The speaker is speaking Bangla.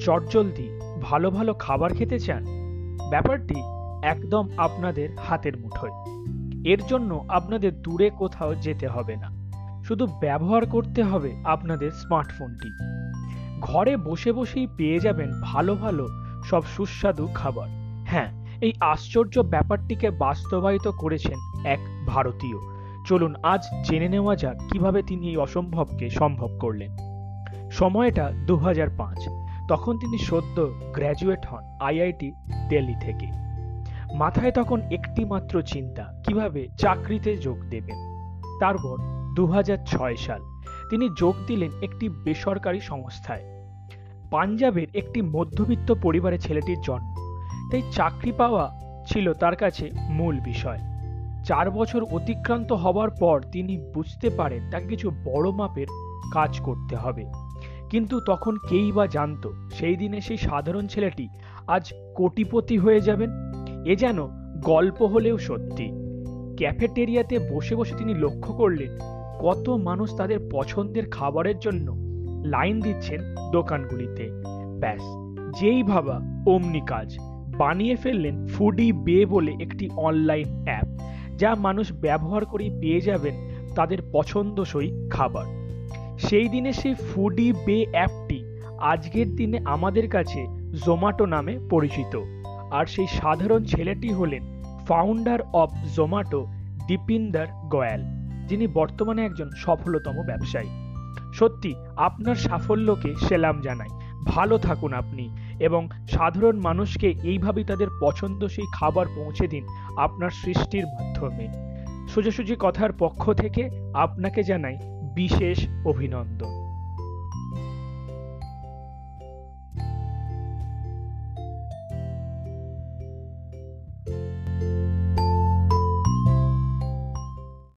চটজলদি ভালো ভালো খাবার খেতে চান? ব্যাপারটি একদম আপনাদের হাতের মুঠোয়। এর জন্য আপনাদের দূরে কোথাও যেতে হবে না। শুধু ব্যবহার করতে হবে আপনাদের স্মার্টফোনটি। ঘরে বসে বসেই পেয়ে যাবেন ভালো ভালো, সব সুস্বাদু খাবার। হ্যাঁ এই আশ্চর্য ব্যাপারটিকে বাস্তবায়িত করেছেন এক ভারতীয়। চলুন আজ জেনে নেওয়া যাক কীভাবে তিনি এই অসম্ভবকে সম্ভব করলেন। সময়টা দু হাজার পাঁচ। তখন তিনি সদ্য গ্র্যাজুয়েট হন আইআইটি দিল্লি থেকে। মাথায় তখন একটি মাত্র চিন্তা, কীভাবে চাকরিতে যোগ দেবেন? তারপর দু সাল তিনি যোগ দিলেন একটি বেসরকারি সংস্থায়। পাঞ্জাবের একটি মধ্যবিত্ত পরিবারে ছেলেটির জন্ম। তাই চাকরি পাওয়া ছিল তার কাছে মূল বিষয়। চার বছর অতিক্রান্ত হবার পর তিনি বুঝতে পারেন তাকে কিছু বড় মাপের কাজ করতে হবে। কিন্তু তখন কেই বা জানতো, সেই দিনে সেই সাধারণ ছেলেটি আজ কোটিপতি হয়ে যাবেন। এ যেন গল্প হলেও সত্যি। ক্যাফেটেরিয়াতে বসে বসে তিনি লক্ষ্য করলেন, কত মানুষ তাদের পছন্দের খাবারের জন্য লাইন দিচ্ছেন দোকানগুলিতে। ব্যাস, যেই ভাবা অমনি কাজ। বানিয়ে ফেললেন ফুডি বে বলে একটি অনলাইন অ্যাপ, যা মানুষ ব্যবহার করেই পেয়ে যাবেন তাদের পছন্দসই খাবার। সেই দিনে সেই ফুডি বে অ্যাপটি আজকের দিনে আমাদের কাছে জোম্যাটো নামে পরিচিত। আর সেই সাধারণ ছেলেটি হলেন ফাউন্ডার অব জোম্যাটো দীপিন্দর গোয়াল, যিনি বর্তমানে একজন সফলতম ব্যবসায়ী। সত্যি, আপনার সাফল্যকে সেলাম জানাই। ভালো থাকুন আপনি এবং সাধারণ মানুষকে এইভাবেই তাদের পছন্দসই খাবার পৌঁছে দিন আপনার সৃষ্টির মাধ্যমে। সোজাসুজি কথার পক্ষ থেকে আপনাকে জানাই বিশেষ অভিনন্দন।